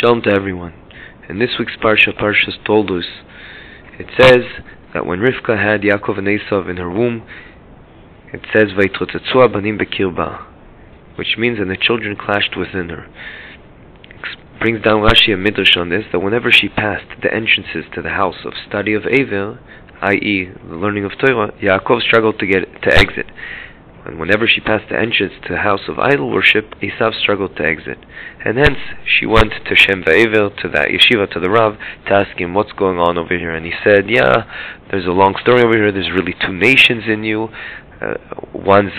Shalom to everyone. In this week's Parsha, Parshas Toldos, it says that when Rivka had Yaakov and Esav in her womb, it says banim bekirba, which means that the children clashed within her. It brings down Rashi and Midrash on this that whenever she passed the entrances to the house of study of Aver, i.e., the learning of Torah, Yaakov struggled to get to exit. And whenever she passed the entrance to the house of idol worship, Esav struggled to exit. And hence, she went to Shem Va'ever, to that yeshiva, to the Rav, to ask him what's going on over here. And he said, yeah, there's a long story over here, there's really two nations in you. Uh, one's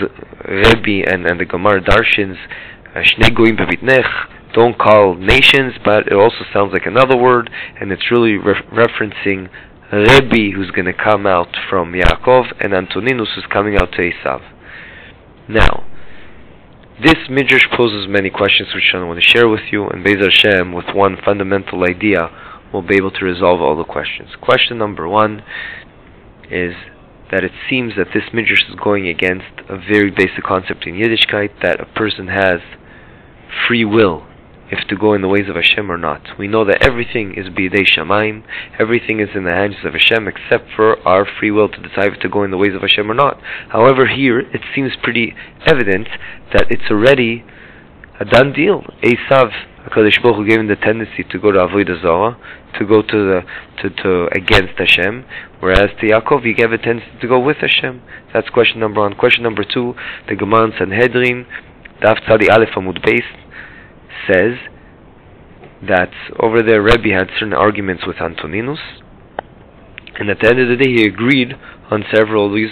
Rebbe and, and the Gemara Darshins, uh, Shnei Goim Bevitnech, don't call nations, but it also sounds like another word, and it's really re- referencing Rebbe who's going to come out from Yaakov, and Antoninus who's coming out to Esav. Now, this midrash poses many questions which I want to share with you, and Bezer Hashem, with one fundamental idea, we'll be able to resolve all the questions. Question number one is that it seems that this midrash is going against a very basic concept in Yiddishkeit that a person has free will if to go in the ways of Hashem or not. We know that everything is bidei shamayim, everything is in the hands of Hashem except for our free will to decide if to go in the ways of Hashem or not. However, here it seems pretty evident that it's already a done deal. Esav, HaKadosh Baruch Hu gave him the tendency to go to Avodah Zarah, to go to the to, to against Hashem, whereas to Yaakov he gave a tendency to go with Hashem. That's question number one. Question number two, the Gemara in Sanhedrin, Daf Tzadi Aleph Amud Beis, says that over there Rebbe had certain arguments with Antoninus, and at the end of the day he agreed on several of these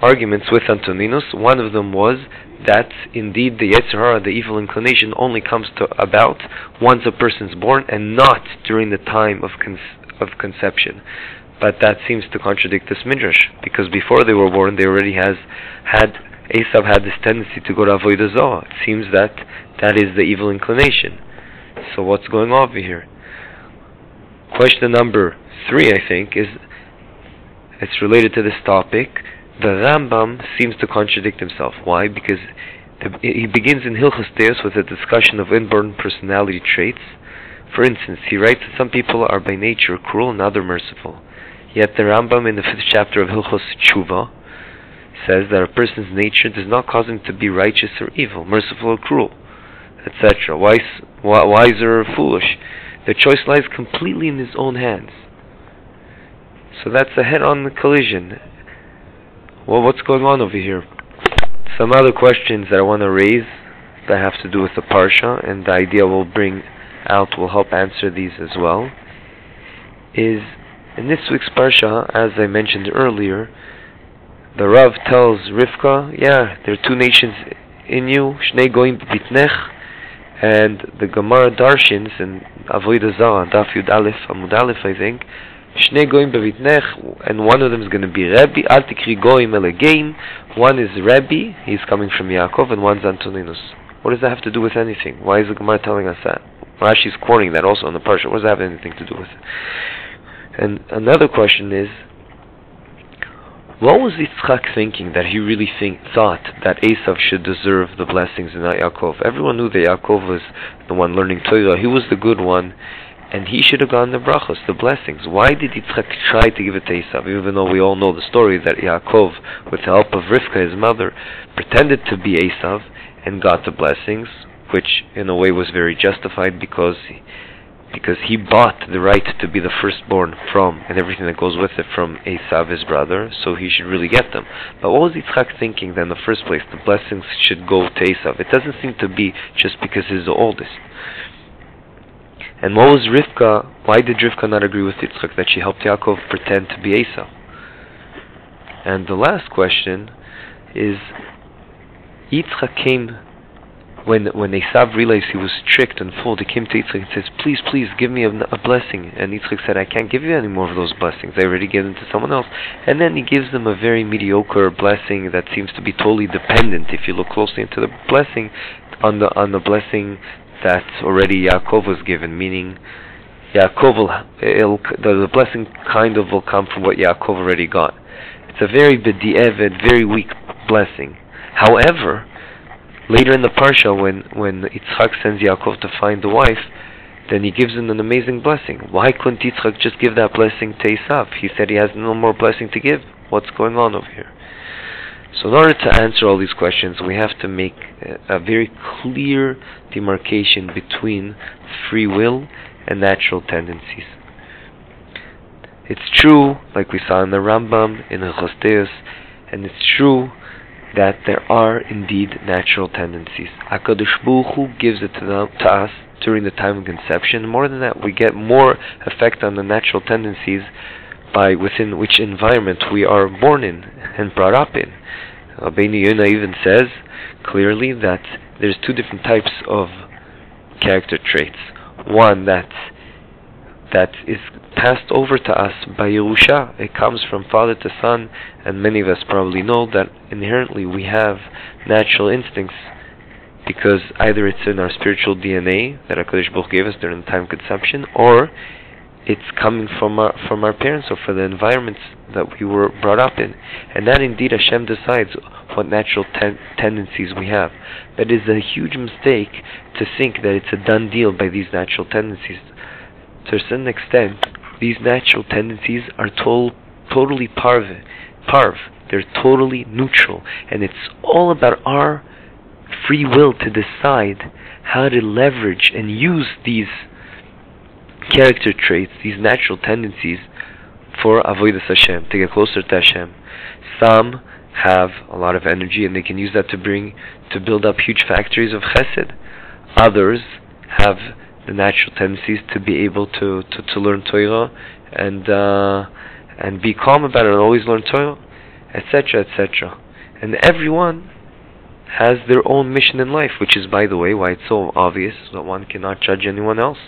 arguments with Antoninus. One of them was that indeed the Yetzer Hara, the evil inclination, only comes to about once a person's born and not during the time of con- of conception. But that seems to contradict this midrash because before they were born, they already has had Esav had this tendency to go to Avodah Zarah. It seems that that is the evil inclination. So what's going on over here? Question number three, I think, is it's related to this topic. The Rambam seems to contradict himself. Why? Because the, he begins in Hilchos Deos with a discussion of inborn personality traits. For instance, he writes that some people are by nature cruel and other merciful. Yet the Rambam in the fifth chapter of Hilchos Tshuva says that a person's nature does not cause him to be righteous or evil, merciful or cruel, etc. Wise, wiser or foolish. The choice lies completely in his own hands. So that's a head-on collision. Well, what's going on over here? Some other questions that I want to raise that have to do with the parsha, and the idea we'll bring out will help answer these as well. Is in this week's parsha, as I mentioned earlier, the Rav tells Rivka, yeah, there are two nations in you, Shnei Goim Bitnech, and the Gemara Darshins in Avodah Zarah, Daf Yud Aleph, Amud Aleph, I think, Shnei Goim Bevitnech, and one of them is going to be Rebbe, Al Tikri Goim Elegeim, one is Rebbe, he's coming from Yaakov, and one's Antoninus. What does that have to do with anything? Why is the Gemara telling us that? Rashi's quoting that also in the Parsha. What does that have anything to do with it? And another question is, what was Yitzchak thinking that he really think, thought that Esav should deserve the blessings and not Yaakov? Everyone knew that Yaakov was the one learning Torah. He was the good one, and he should have gotten the brachos, the blessings. Why did Yitzchak try to give it to Esav, even though we all know the story that Yaakov, with the help of Rivka, his mother, pretended to be Esav and got the blessings, which in a way was very justified because because he bought the right to be the firstborn from, and everything that goes with it from Esav, his brother, so he should really get them. But what was Yitzchak thinking that in the first place? The blessings should go to Esav. It doesn't seem to be just because he's the oldest. And what was Rivka, why did Rivka not agree with Yitzchak that she helped Yaakov pretend to be Esav? And the last question is, Yitzchak came when when Esav realized he was tricked and fooled, he came to Yitzchak and says, "Please, please, give me a, a, blessing." And Yitzchak said, "I can't give you any more of those blessings. I already gave them to someone else." And then he gives them a very mediocre blessing that seems to be totally dependent, if you look closely into the blessing, on the on the blessing that already Yaakov was given, meaning. Yaakov will, the, the blessing kind of will come from what Yaakov already got. It's a very bedi'evid, very weak blessing. However, later in the parsha, when when Yitzchak sends Yaakov to find the wife, then he gives him an amazing blessing. Why couldn't Yitzchak just give that blessing to Esav? He said he has no more blessing to give. What's going on over here? So in order to answer all these questions, we have to make a, a very clear demarcation between free will and natural tendencies. It's true, like we saw in the Rambam, in Hilchos Deos, and it's true that there are indeed natural tendencies. HaKadosh Baruch Hu gives it to, them, to us during the time of conception. More than that, we get more effect on the natural tendencies by within which environment we are born in and brought up in. Rabbeinu Yonah even says clearly that there's two different types of character traits. One that that is passed over to us by Yerusha. It comes from father to son, and many of us probably know that inherently we have natural instincts because either it's in our spiritual DNA that HaKadosh Baruch gave us during the time conception, or it's coming from our from our parents or from the environments that we were brought up in, and that indeed Hashem decides what natural ten- tendencies we have. But it is a huge mistake to think that it's a done deal by these natural tendencies. To a certain extent, these natural tendencies are to- totally parv, parv. They're totally neutral, and it's all about our free will to decide how to leverage and use these character traits, these natural tendencies, for avodas Hashem, to get closer to Hashem. Some have a lot of energy and they can use that to bring to build up huge factories of chesed. Others have the natural tendencies to be able to, to, to learn Torah and uh, and be calm about it and always learn Torah, etc., etc. And everyone has their own mission in life, which is, by the way, why it's so obvious that one cannot judge anyone else.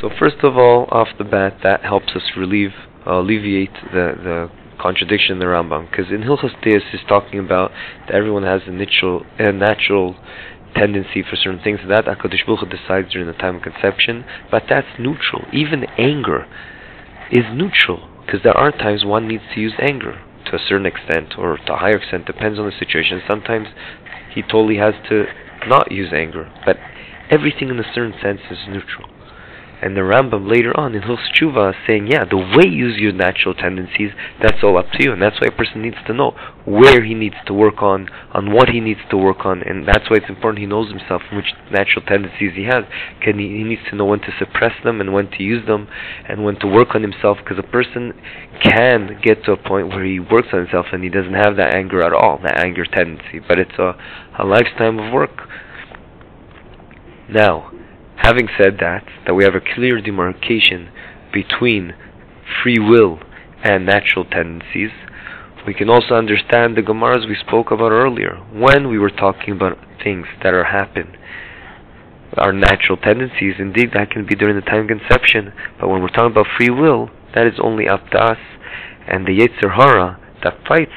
So first of all, off the bat, that helps us relieve, uh, alleviate the, the contradiction in the Rambam, because in Hilchas Deis he's talking about that everyone has a natural, a natural tendency for certain things, that HaKadosh Baruch Hu decides during the time of conception, but that's neutral. Even anger is neutral, because there are times one needs to use anger to a certain extent, or to a higher extent, depends on the situation. Sometimes he totally has to not use anger, but everything in a certain sense is neutral. And the Rambam later on in Hilchos Tshuva saying, yeah, the way you use your natural tendencies, that's all up to you. And that's why a person needs to know where he needs to work on, on what he needs to work on. And that's why it's important he knows himself which natural tendencies he has. Can he, he needs to know when to suppress them and when to use them and when to work on himself. Because a person can get to a point where he works on himself and he doesn't have that anger at all, that anger tendency. But it's a, a lifetime of work. Now, Having said that, that we have a clear demarcation between free will and natural tendencies, we can also understand the Gemaras we spoke about earlier, when we were talking about things that are happen. Our natural tendencies, indeed, that can be during the time of conception, but when we're talking about free will, that is only up to us. And the Yetzer Hara that fights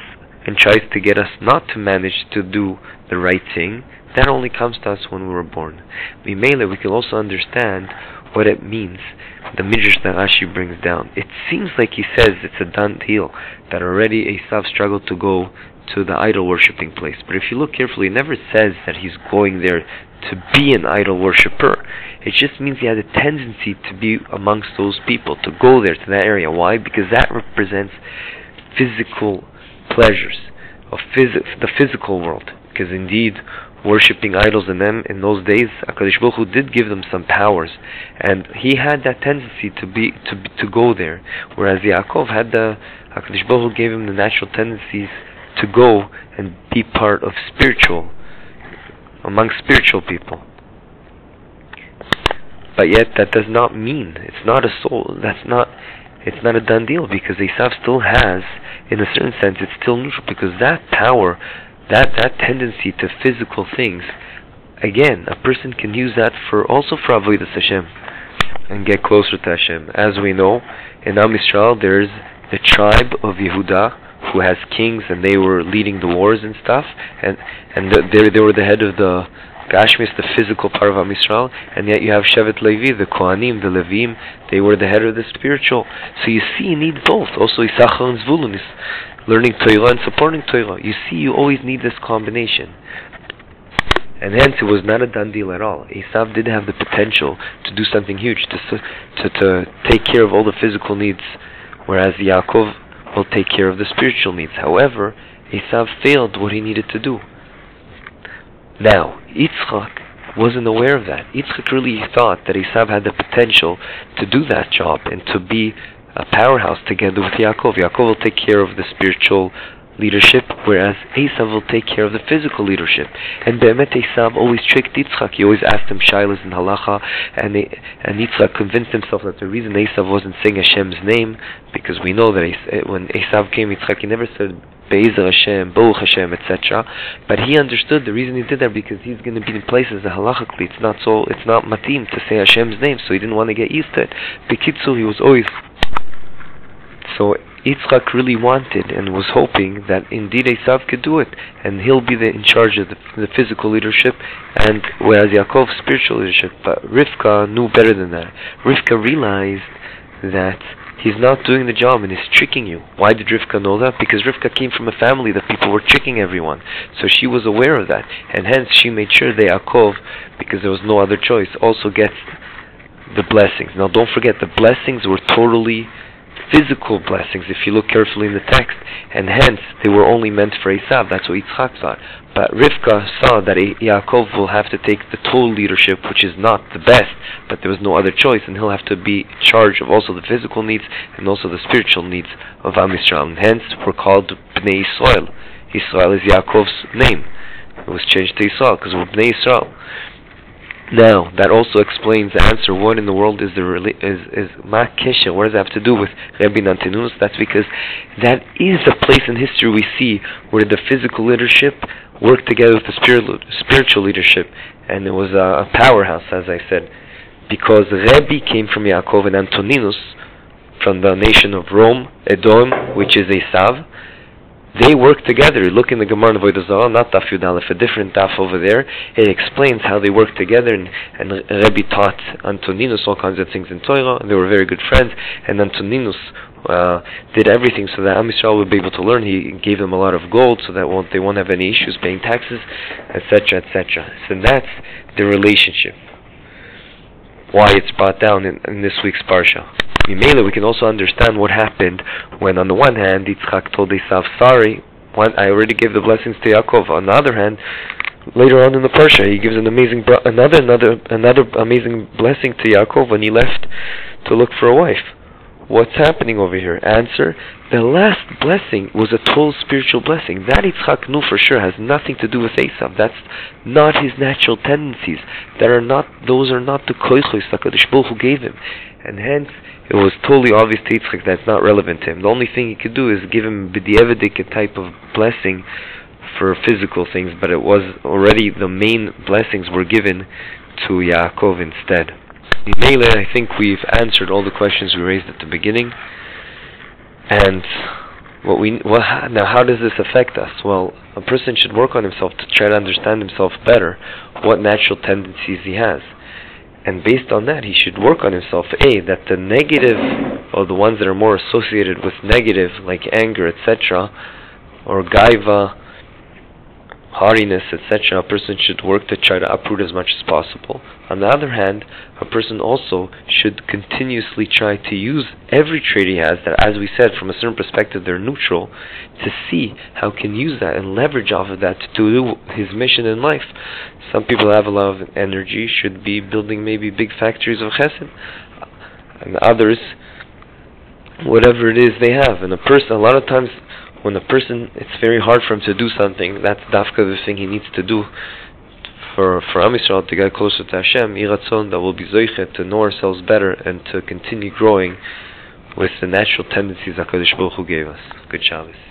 and tries to get us not to manage to do the right thing, that only comes to us when we were born. We Mimele, we can also understand what it means. The midrash that Rashi brings down. It seems like he says it's a done deal that already Esav struggled to go to the idol worshipping place. But if you look carefully, it never says that he's going there to be an idol worshipper. It just means he had a tendency to be amongst those people, to go there to that area. Why? Because that represents physical pleasures of phys- the physical world. Because indeed, worshipping idols in them in those days, Hakadosh Baruch Hu did give them some powers, and he had that tendency to be to to go there. Whereas Yaakov had the Hakadosh Baruch Hu gave him the natural tendencies to go and be part of spiritual among spiritual people. But yet that does not mean it's not a soul. That's not it's not a done deal because Esav still has, in a certain sense, it's still neutral because that power that that tendency to physical things, again, a person can use that for also for avodas Hashem and get closer to Hashem. As we know, in Am Yisrael, there's the tribe of Yehuda who has kings and they were leading the wars and stuff, and and the, they they were the head of the Gashmis, the physical part of Am Yisrael, and yet you have Shevet Levi, the Kohanim, the Levim, they were the head of the spiritual. So you see, you need both. Also, Issachar and Zvulun learning Torah and supporting Torah. You see, you always need this combination. And hence it was not a done deal at all. Esav did have the potential to do something huge, to, to, to take care of all the physical needs, whereas Yaakov will take care of the spiritual needs. However, Esav failed what he needed to do. Now, Yitzchak wasn't aware of that. Yitzchak really thought that Esav had the potential to do that job and to be a powerhouse together with Yaakov. Yaakov will take care of the spiritual leadership, whereas Esav will take care of the physical leadership. And Be'emet Esav always tricked Yitzchak. He always asked him Shilas and Halacha, and, and Yitzchak convinced himself that the reason Esav wasn't saying Hashem's name, because we know that Es- when Esav came, Yitzchak, he never said Be'ezer Hashem, Baruch Hashem, etc. But he understood the reason he did that because he's going to be in places that halachically it's not so, it's not matim to say Hashem's name, so he didn't want to get used to it. Bekitzu, he was always so Yitzchak really wanted and was hoping that indeed Esav could do it, and he'll be the, in charge of the, the physical leadership, and whereas Yaakov's spiritual leadership. But Rivka knew better than that. Rivka realized that he's not doing the job and he's tricking you. Why did Rivka know that? Because Rivka came from a family that people were tricking everyone. So she was aware of that, and hence she made sure that Yaakov, because there was no other choice, also gets the blessings. Now don't forget, the blessings were totally physical blessings if you look carefully in the text, and hence they were only meant for Esav. That's what Yitzchak thought. But Rivka saw that Yaakov will have to take the total leadership, which is not the best, but there was no other choice, and he'll have to be in charge of also the physical needs and also the spiritual needs of Am Yisrael. And hence we're called Bnei Yisrael. Yisrael is Yaakov's name. It was changed to Yisrael because we're Bnei Yisrael. Now, that also explains the answer. What in the world is the is is Ma Kesher? What does that have to do with Rabbi Antoninus? That's because that is the place in history we see where the physical leadership worked together with the spiritual spiritual leadership, and it was a, a powerhouse, as I said, because Rebbe came from Yaakov and Antoninus from the nation of Rome, Edom, which is Esav, they work together. Look in the Gemara Zarah, not Daf Yud Aleph, a different Daf over there. It explains how they work together, and, and Rebbe taught Antoninus all kinds of things in Torah, and they were very good friends, and Antoninus uh, did everything so that Am Yisrael would be able to learn. He gave them a lot of gold so that won't, they won't have any issues paying taxes, etc., etc. So that's the relationship. Why it's brought down in, in this week's Parsha. We can also understand what happened when, on the one hand, Yitzchak told Esav, "Sorry, one, I already gave the blessings to Yaakov." On the other hand, later on in the parsha, he gives an amazing, another, another, another amazing blessing to Yaakov when he left to look for a wife. What's happening over here? Answer: The last blessing was a total spiritual blessing. That Yitzchak knew for sure has nothing to do with Esav. That's not his natural tendencies. That are not; those are not the koichos that Baruch gave him, and hence it was totally obvious to Yitzchak that it's not relevant to him. The only thing he could do is give him b'di'evedik a type of blessing for physical things, but it was already the main blessings were given to Yaakov instead. Mele, I think we've answered all the questions we raised at the beginning. And what we well, now, how does this affect us? Well, a person should work on himself to try to understand himself better, what natural tendencies he has and based on that he should work on himself. A that the negative or the ones that are more associated with negative like anger etc or gaiva haughtiness etc a person should work to try to uproot as much as possible on the other hand a person also should continuously try to use every trait he has that as we said from a certain perspective they're neutral to see how he can use that and leverage off of that to do his mission in life some people have a lot of energy, should be building maybe big factories of chesed, and others, whatever it is they have. And a person, a lot of times, when a person, it's very hard for him to do something. That's dafka the thing he needs to do for for Am Yisrael to get closer to Hashem. Iratzon that will be zoichet to know ourselves better and to continue growing with the natural tendencies Hakadosh Baruch Hu gave us. Good Shabbos.